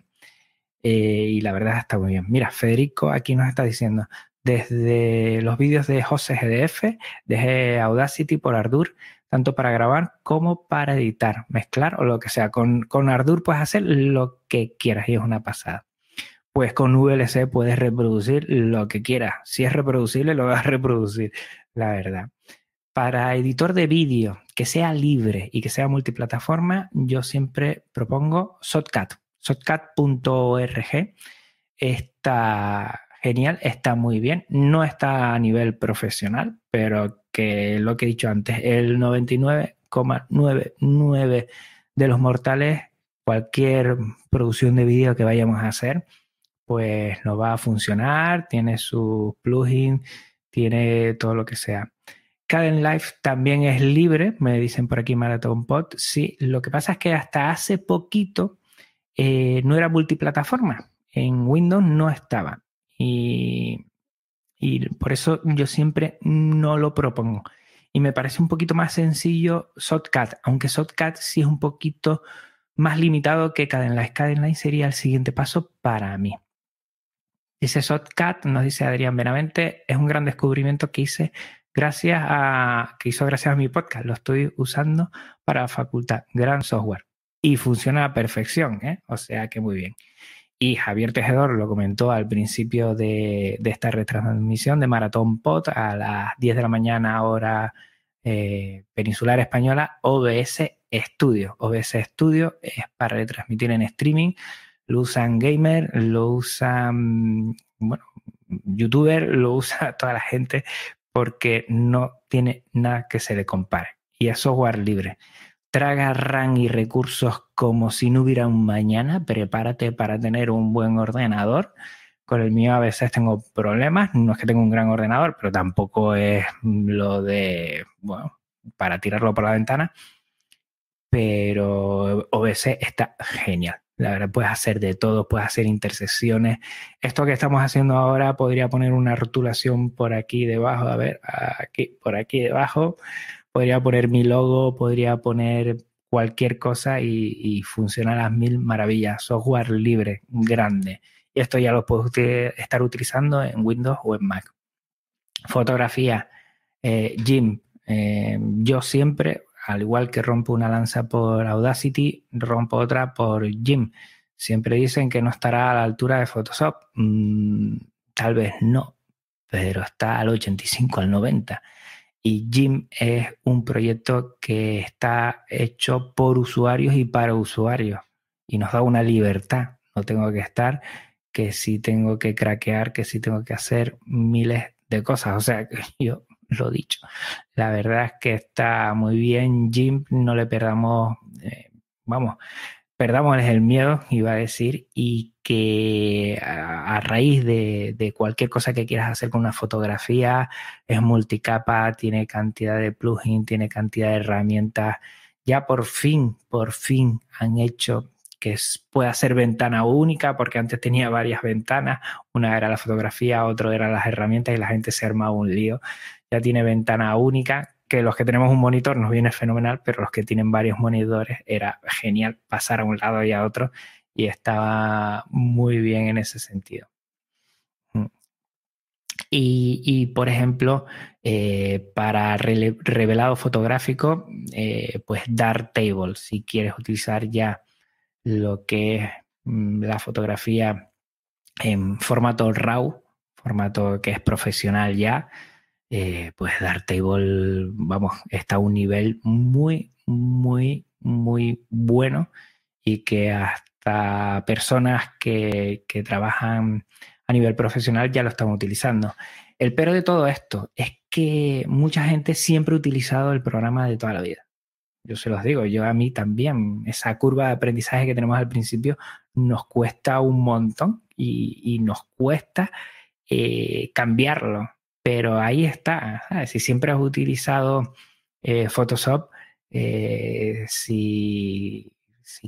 Eh, y la verdad está muy bien. Mira, Federico aquí nos está diciendo, desde los vídeos de José GDF, dejé Audacity por Ardour, tanto para grabar como para editar, mezclar o lo que sea. Con, con Ardour puedes hacer lo que quieras y es una pasada. Pues con VLC puedes reproducir lo que quieras. Si es reproducible, lo vas a reproducir, la verdad. Para editor de vídeo que sea libre y que sea multiplataforma, yo siempre propongo Shotcut. Shotcut.org está genial, está muy bien. No está a nivel profesional, pero que lo que he dicho antes, el 99,99 de los mortales, cualquier producción de vídeo que vayamos a hacer, pues nos va a funcionar, tiene su plugin, tiene todo lo que sea. Caden Life también es libre, me dicen por aquí Marathon Pod. Sí, lo que pasa es que hasta hace poquito eh, no era multiplataforma. En Windows no estaba. Y, y por eso yo siempre no lo propongo. Y me parece un poquito más sencillo Shotcut, aunque Shotcut sí es un poquito más limitado que Cadenlife. Cadenlife sería el siguiente paso para mí. Dice Shotcut, nos dice Adrián Benavente, es un gran descubrimiento que hice gracias a que hizo gracias a mi podcast. Lo estoy usando para facultad. Gran software. Y funciona a la perfección, ¿eh? O sea que muy bien. Y Javier Tejedor lo comentó al principio de, esta retransmisión de Maratón Pod a las 10 de la mañana, hora eh, peninsular española, OBS Studio. OBS Studio es para retransmitir en streaming. Lo usan gamer, lo usan, bueno, youtuber, lo usa <laughs> toda la gente porque no tiene nada que se le compare. Y es software libre. Traga RAM y recursos como si no hubiera un mañana. Prepárate para tener un buen ordenador. Con el mío a veces tengo problemas. No es que tenga un gran ordenador, pero tampoco es lo de, bueno, para tirarlo por la ventana. Pero OBS está genial. La verdad, puedes hacer de todo, puedes hacer intersecciones. Esto que estamos haciendo ahora podría poner una rotulación por aquí debajo, a ver, aquí, por aquí debajo. Podría poner mi logo, podría poner cualquier cosa y, funciona a las mil maravillas. Software libre, grande. Y esto ya lo puedo estar utilizando en Windows o en Mac. Fotografía, eh, Jim. Eh, yo siempre al igual que rompo una lanza por Audacity, rompo otra por Jim. Siempre dicen que no estará a la altura de Photoshop. Mm, tal vez no, pero está al 85, al 90. Y Jim es un proyecto que está hecho por usuarios y para usuarios. Y nos da una libertad. No tengo que estar, que sí tengo que craquear, que sí tengo que hacer miles de cosas. O sea, <laughs> yo lo dicho. La verdad es que está muy bien, Jim, no le perdamos, eh, vamos, perdamos el miedo, iba a decir, y que a, raíz de, cualquier cosa que quieras hacer con una fotografía, es multicapa, tiene cantidad de plugins, tiene cantidad de herramientas. Ya por fin, por fin han hecho que pueda ser ventana única, porque antes tenía varias ventanas, una era la fotografía, otra era las herramientas y la gente se armaba un lío. Ya tiene ventana única que los que tenemos un monitor nos viene fenomenal, pero los que tienen varios monitores era genial pasar a un lado y a otro y estaba muy bien en ese sentido. Mm. Y, por ejemplo, eh, para revelado fotográfico, eh, pues Darktable, si quieres utilizar ya lo que es mm, la fotografía en formato RAW, formato que es profesional ya, eh, pues Darktable, vamos, está a un nivel muy, muy, muy bueno y que hasta personas que, que trabajan a nivel profesional ya lo están utilizando. El pero de todo esto es que mucha gente siempre ha utilizado el programa de toda la vida. Yo se los digo, yo a mí también, esa curva de aprendizaje que tenemos al principio nos cuesta un montón y, nos cuesta eh, cambiarlo pero ahí está. Si siempre has utilizado eh, Photoshop, eh, si,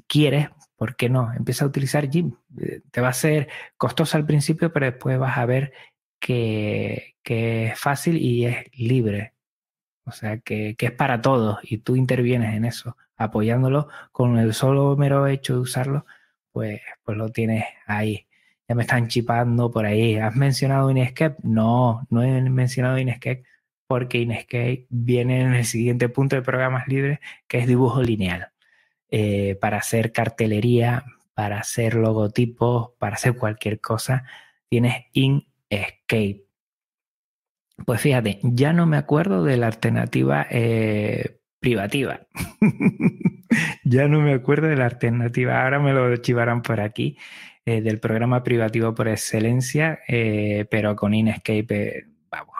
quieres, ¿por qué no? Empieza a utilizar GIMP. Eh, te va a ser costoso al principio, pero después vas a ver que, es fácil y es libre. O sea, que, que, es para todos y tú intervienes en eso, apoyándolo con el solo mero hecho de usarlo, pues, pues lo tienes ahí me están chipando por ahí. ¿Has mencionado Inkscape? No, no he mencionado Inkscape porque Inkscape viene en el siguiente punto de programas libres, que es dibujo lineal. Eh, para hacer cartelería, para hacer logotipos, para hacer cualquier cosa, tienes Inkscape. Pues fíjate, ya no me acuerdo de la alternativa eh, privativa. <laughs> ya no me acuerdo de la alternativa. Ahora me lo chivarán por aquí. Eh, del programa privativo por excelencia, eh, pero con Inkscape, vamos,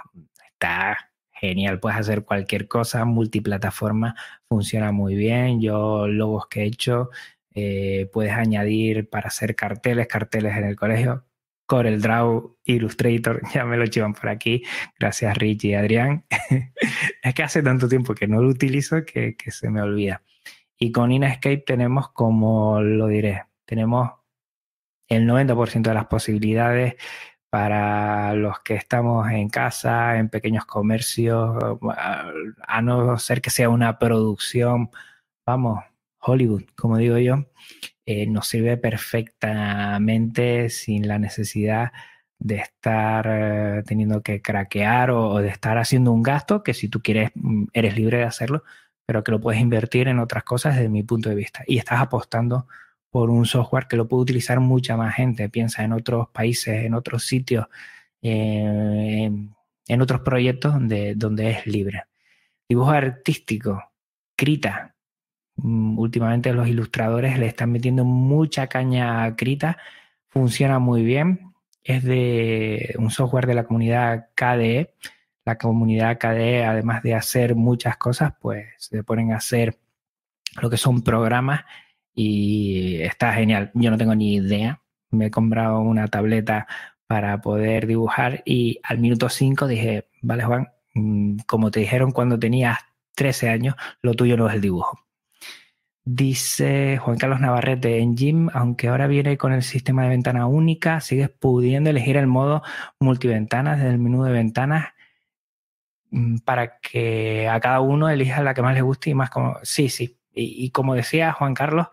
está genial, puedes hacer cualquier cosa, multiplataforma, funciona muy bien, yo logos que he hecho, eh, puedes añadir para hacer carteles, carteles en el colegio, CorelDRAW, Illustrator, <laughs> ya me lo llevan por aquí. Gracias Rich y Adrián. <laughs> es que hace tanto tiempo que no lo utilizo que, que se me olvida. Y con Inkscape tenemos, como lo diré, tenemos el 90% de las posibilidades para los que estamos en casa, en pequeños comercios, a no ser que sea una producción, vamos, Hollywood, como digo yo, eh, nos sirve perfectamente sin la necesidad de estar eh, teniendo que craquear o, de estar haciendo un gasto que si tú quieres mm, eres libre de hacerlo, pero que lo puedes invertir en otras cosas desde mi punto de vista. Y estás apostando por un software que lo puede utilizar mucha más gente. Piensa en otros países, en otros sitios, eh, en otros proyectos donde, donde es libre. Dibujo artístico, Krita. Mm, últimamente los ilustradores le están metiendo mucha caña a Krita. Funciona muy bien. Es de un software de la comunidad KDE. La comunidad KDE, además de hacer muchas cosas, pues se ponen a hacer lo que son programas y está genial. Yo no tengo ni idea. Me he comprado una tableta para poder dibujar y al minuto 5 dije, vale Juan, mm, como te dijeron cuando tenías 13 años, lo tuyo no es el dibujo. Dice Juan Carlos Navarrete, en Jim, aunque ahora viene con el sistema de ventana única, sigues pudiendo elegir el modo multiventanas desde el menú de ventanas mm, para que a cada uno elija la que más le guste y más como... Sí, sí, y, como decía Juan Carlos,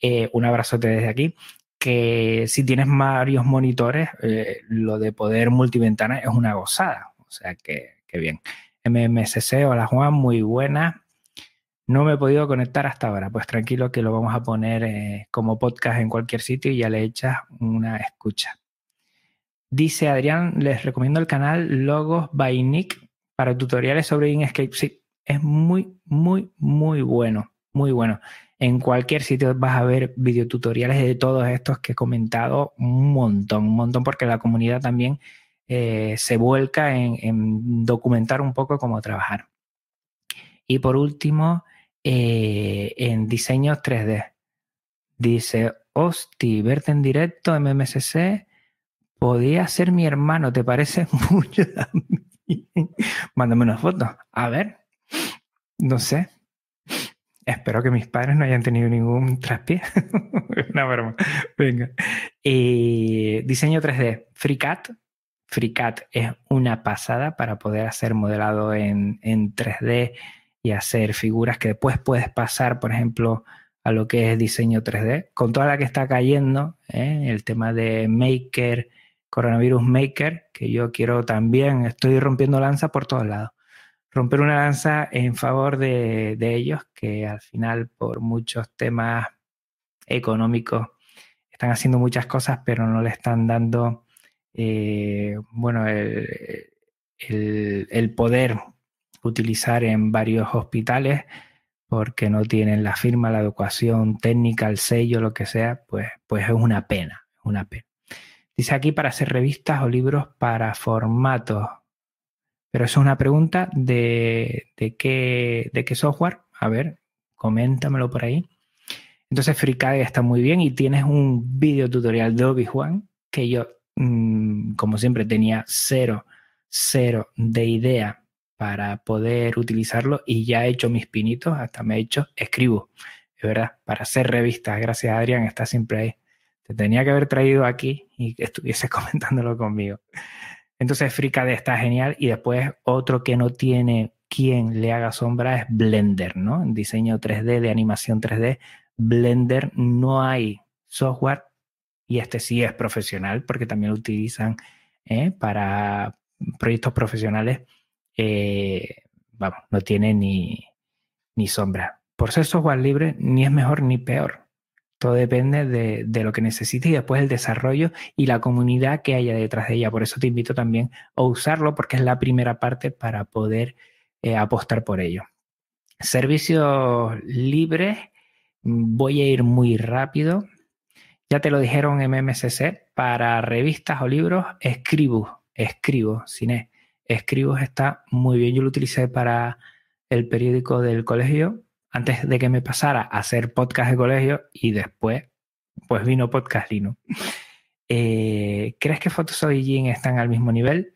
eh, un abrazote desde aquí, que si tienes varios monitores, eh, lo de poder multiventana es una gozada. O sea que, bien. MMSC, hola Juan, muy buena. No me he podido conectar hasta ahora, pues tranquilo que lo vamos a poner eh, como podcast en cualquier sitio y ya le echas una escucha. Dice Adrián, les recomiendo el canal Logos by Nick para tutoriales sobre Inkscape. Sí, es muy, muy, muy bueno muy bueno. En cualquier sitio vas a ver videotutoriales de todos estos que he comentado, un montón, un montón, porque la comunidad también eh, se vuelca en, documentar un poco cómo trabajar. Y por último, eh, en diseño 3D. Dice, hosti, verte en directo, MMSC, podía ser mi hermano, ¿te parece <laughs> mucho? Mándame una foto. A ver, no sé. Espero que mis padres no hayan tenido ningún traspié. <laughs> Una broma. Venga. Eh, diseño 3D. FreeCAD. FreeCAD es una pasada para poder hacer modelado en, en 3D y hacer figuras que después puedes pasar, por ejemplo, a lo que es diseño 3D. Con toda la que está cayendo, ¿eh? el tema de Maker, Coronavirus Maker, que yo quiero también, estoy rompiendo lanza por todos lados romper una lanza en favor de, ellos, que al final por muchos temas económicos están haciendo muchas cosas, pero no le están dando, eh, bueno, el, poder utilizar en varios hospitales porque no tienen la firma, la adecuación técnica, el sello, lo que sea, pues, pues es una pena, una pena. Dice aquí para hacer revistas o libros para formatos pero eso es una pregunta de, qué, de qué software. A ver, coméntamelo por ahí. Entonces FreeCAD está muy bien y tienes un video tutorial de Obi-Wan que yo, mm, como siempre, tenía cero, cero de idea para poder utilizarlo y ya he hecho mis pinitos, hasta me he hecho, escribo, es verdad, para hacer revistas. Gracias Adrián, está siempre ahí. Te tenía que haber traído aquí y que estuviese <laughs> comentándolo conmigo. Entonces FreeCAD está genial y después otro que no tiene quien le haga sombra es Blender, ¿no? En diseño 3D, de animación 3D, Blender no hay software y este sí es profesional porque también lo utilizan ¿eh? para proyectos profesionales. Eh, vamos, no tiene ni, ni sombra. Por ser software libre, ni es mejor ni peor. Todo depende de, lo que necesites y después el desarrollo y la comunidad que haya detrás de ella. Por eso te invito también a usarlo porque es la primera parte para poder eh, apostar por ello. Servicios libres, voy a ir muy rápido. Ya te lo dijeron en MMCC, para revistas o libros, escribo, escribo, cine. Escribo está muy bien. Yo lo utilicé para el periódico del colegio antes de que me pasara a hacer podcast de colegio y después, pues vino Podcast Lino. Eh, ¿Crees que Photoshop y están al mismo nivel?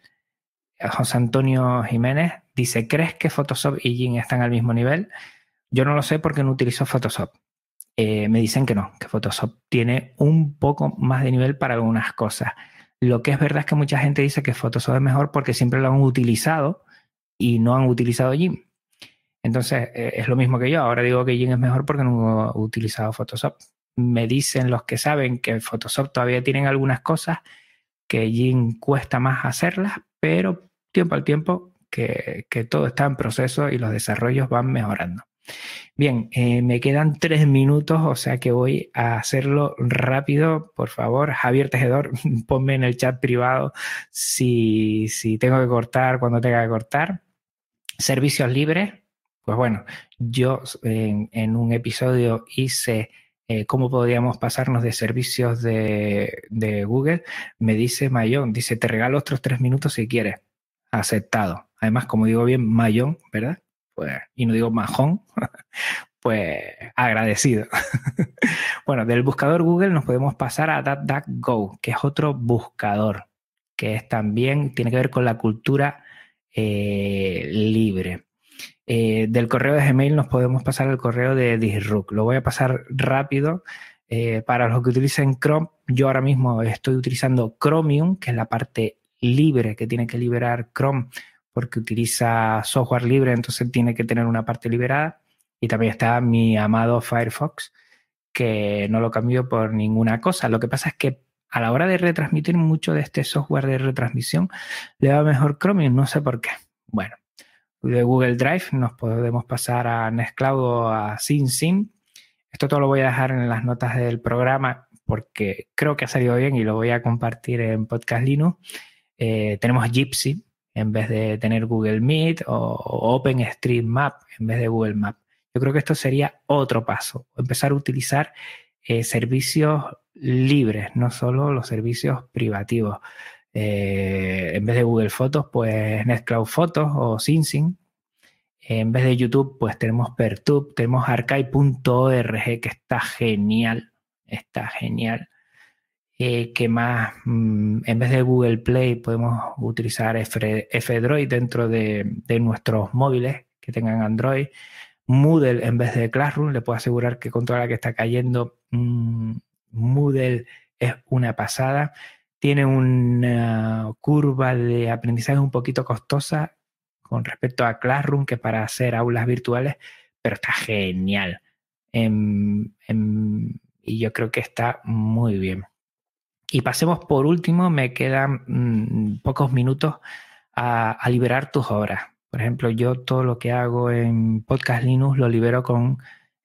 José Antonio Jiménez dice, ¿crees que Photoshop y Jin están al mismo nivel? Yo no lo sé porque no utilizo Photoshop. Eh, me dicen que no, que Photoshop tiene un poco más de nivel para algunas cosas. Lo que es verdad es que mucha gente dice que Photoshop es mejor porque siempre lo han utilizado y no han utilizado Jim. Entonces, eh, es lo mismo que yo. Ahora digo que Jin es mejor porque no he utilizado Photoshop. Me dicen los que saben que Photoshop todavía tienen algunas cosas que Jin cuesta más hacerlas, pero tiempo al tiempo que, todo está en proceso y los desarrollos van mejorando. Bien, eh, me quedan tres minutos, o sea que voy a hacerlo rápido. Por favor, Javier Tejedor, <laughs> ponme en el chat privado si, si tengo que cortar, cuando tenga que cortar. Servicios libres, pues bueno, yo en, un episodio hice eh, cómo podríamos pasarnos de servicios de, Google. Me dice Mayón, dice, te regalo otros tres minutos si quieres. Aceptado. Además, como digo bien, Mayón, ¿verdad? Pues, y no digo majón, <laughs> pues agradecido. <laughs> bueno, del buscador Google nos podemos pasar a DuckDuckGo, que es otro buscador, que es también, tiene que ver con la cultura eh, libre. Eh, del correo de Gmail nos podemos pasar al correo de Disrupt. Lo voy a pasar rápido. Eh, para los que utilicen Chrome, yo ahora mismo estoy utilizando Chromium, que es la parte libre que tiene que liberar Chrome porque utiliza software libre, entonces tiene que tener una parte liberada. Y también está mi amado Firefox, que no lo cambio por ninguna cosa. Lo que pasa es que a la hora de retransmitir mucho de este software de retransmisión, le va mejor Chromium, no sé por qué. Bueno, de Google Drive nos podemos pasar a Nextcloud o a SynSyn. Esto todo lo voy a dejar en las notas del programa porque creo que ha salido bien y lo voy a compartir en Podcast Linux. Eh, tenemos Gypsy en vez de tener Google Meet o, OpenStreetMap en vez de Google Map. Yo creo que esto sería otro paso, empezar a utilizar eh, servicios libres, no solo los servicios privativos. Eh, en vez de Google Fotos, pues Nextcloud Fotos o SynSyn. En vez de YouTube, pues tenemos Pertube, tenemos archive.org, que está genial. está genial. Eh, más, mm, en vez de Google Play, podemos utilizar F-Droid dentro de, nuestros móviles que tengan Android. Moodle en vez de Classroom, le puedo asegurar que con toda la que está cayendo, mm, Moodle es una pasada. Tiene una curva de aprendizaje un poquito costosa con respecto a Classroom, que para hacer aulas virtuales, pero está genial. Em, em, y yo creo que está muy bien. Y pasemos por último, me quedan mm, pocos minutos a, liberar tus obras. Por ejemplo, yo todo lo que hago en Podcast Linux lo libero con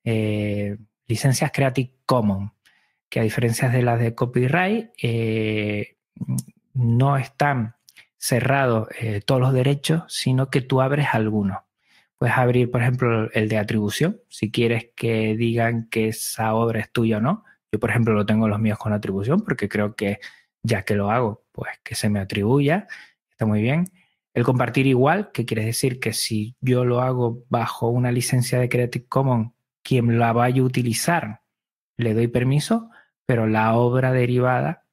eh, licencias Creative Commons, que a diferencia de las de copyright, eh, no están cerrados eh, todos los derechos, sino que tú abres algunos. Puedes abrir, por ejemplo, el de atribución, si quieres que digan que esa obra es tuya o no. Yo, por ejemplo, lo tengo los míos con atribución porque creo que ya que lo hago, pues que se me atribuya. Está muy bien. El compartir igual, que quiere decir que si yo lo hago bajo una licencia de Creative Commons, quien la vaya a utilizar, le doy permiso, pero la obra derivada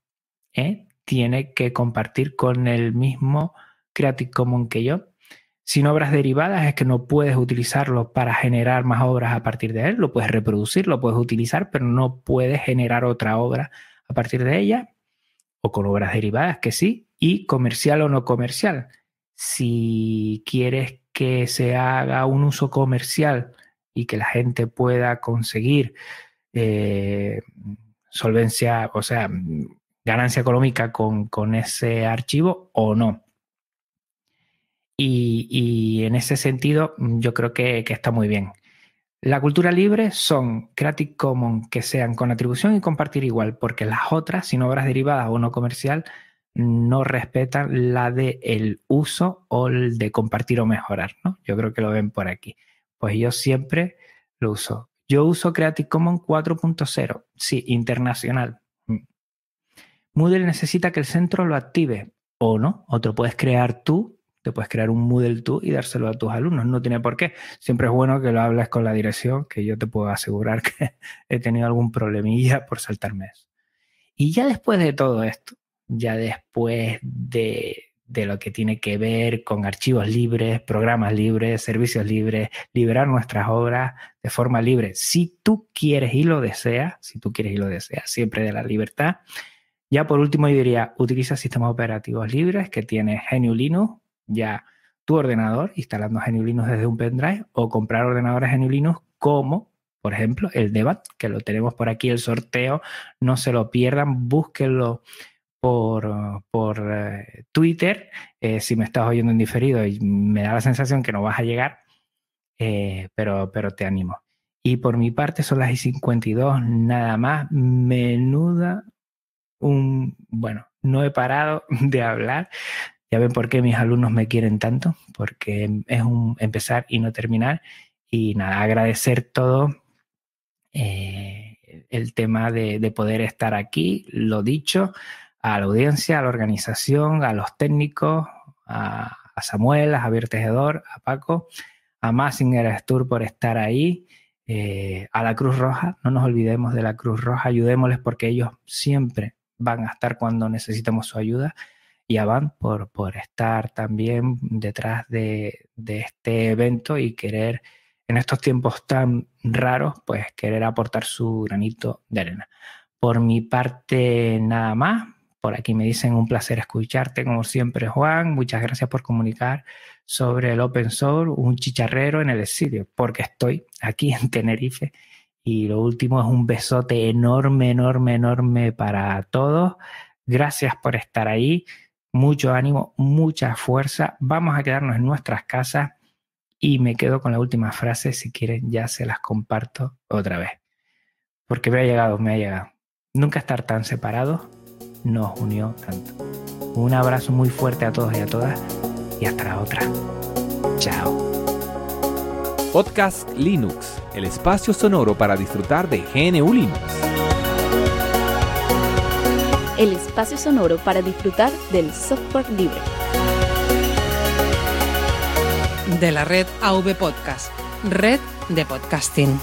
¿eh? tiene que compartir con el mismo Creative Commons que yo. Sin obras derivadas es que no puedes utilizarlo para generar más obras a partir de él, lo puedes reproducir, lo puedes utilizar, pero no puedes generar otra obra a partir de ella, o con obras derivadas que sí, y comercial o no comercial. Si quieres que se haga un uso comercial y que la gente pueda conseguir eh, solvencia, o sea, ganancia económica con, con ese archivo o no. Y, en ese sentido, yo creo que, está muy bien. La cultura libre son Creative Commons que sean con atribución y compartir igual, porque las otras, sin obras derivadas o no comercial, no respetan la de el uso o el de compartir o mejorar, ¿no? Yo creo que lo ven por aquí. Pues yo siempre lo uso. Yo uso Creative Commons 4.0, sí, internacional. Mm. Moodle necesita que el centro lo active o no, otro puedes crear tú te puedes crear un Moodle tú y dárselo a tus alumnos. No tiene por qué. Siempre es bueno que lo hables con la dirección, que yo te puedo asegurar <laughs> que he tenido algún problemilla por saltarme eso. Y ya después de todo esto, ya después de, de lo que tiene que ver con archivos libres, programas libres, servicios libres, liberar nuestras obras de forma libre, si tú quieres y lo deseas, si tú quieres y lo deseas, siempre de la libertad. Ya por último, yo diría, utiliza sistemas operativos libres que tiene GNU Linux, ya tu ordenador instalando GNU Linux desde un pendrive o comprar ordenadores GNU Linux como, por ejemplo, el Debat, que lo tenemos por aquí, el sorteo. No se lo pierdan, búsquenlo por, por eh, Twitter. Eh, si me estás oyendo en diferido y me da la sensación que no vas a llegar, eh, pero, pero te animo. Y por mi parte son las I52, nada más. Menuda un, bueno, no he parado <laughs> de hablar ya ven por qué mis alumnos me quieren tanto, porque es un empezar y no terminar. Y nada, agradecer todo eh, el tema de, poder estar aquí, lo dicho, a la audiencia, a la organización, a los técnicos, a, Samuel, a Javier Tejedor, a Paco, a Massinger Stur por estar ahí, eh, a la Cruz Roja, no nos olvidemos de la Cruz Roja, ayudémosles porque ellos siempre van a estar cuando necesitemos su ayuda y a Van por, por estar también detrás de, este evento y querer, en estos tiempos tan raros, pues querer aportar su granito de arena. Por mi parte, nada más. Por aquí me dicen un placer escucharte, como siempre, Juan. Muchas gracias por comunicar sobre el open source, un chicharrero en el exilio, porque estoy aquí en Tenerife. Y lo último es un besote enorme, enorme, enorme para todos. Gracias por estar ahí mucho ánimo, mucha fuerza. Vamos a quedarnos en nuestras casas y me quedo con la última frase. Si quieren, ya se las comparto otra vez. Porque me ha llegado, me ha llegado. Nunca estar tan separados nos unió tanto. Un abrazo muy fuerte a todos y a todas y hasta la otra. Chao. Podcast Linux, el espacio sonoro para disfrutar de GNU Linux el espacio sonoro para disfrutar del software libre. De la red AV Podcast, red de podcasting.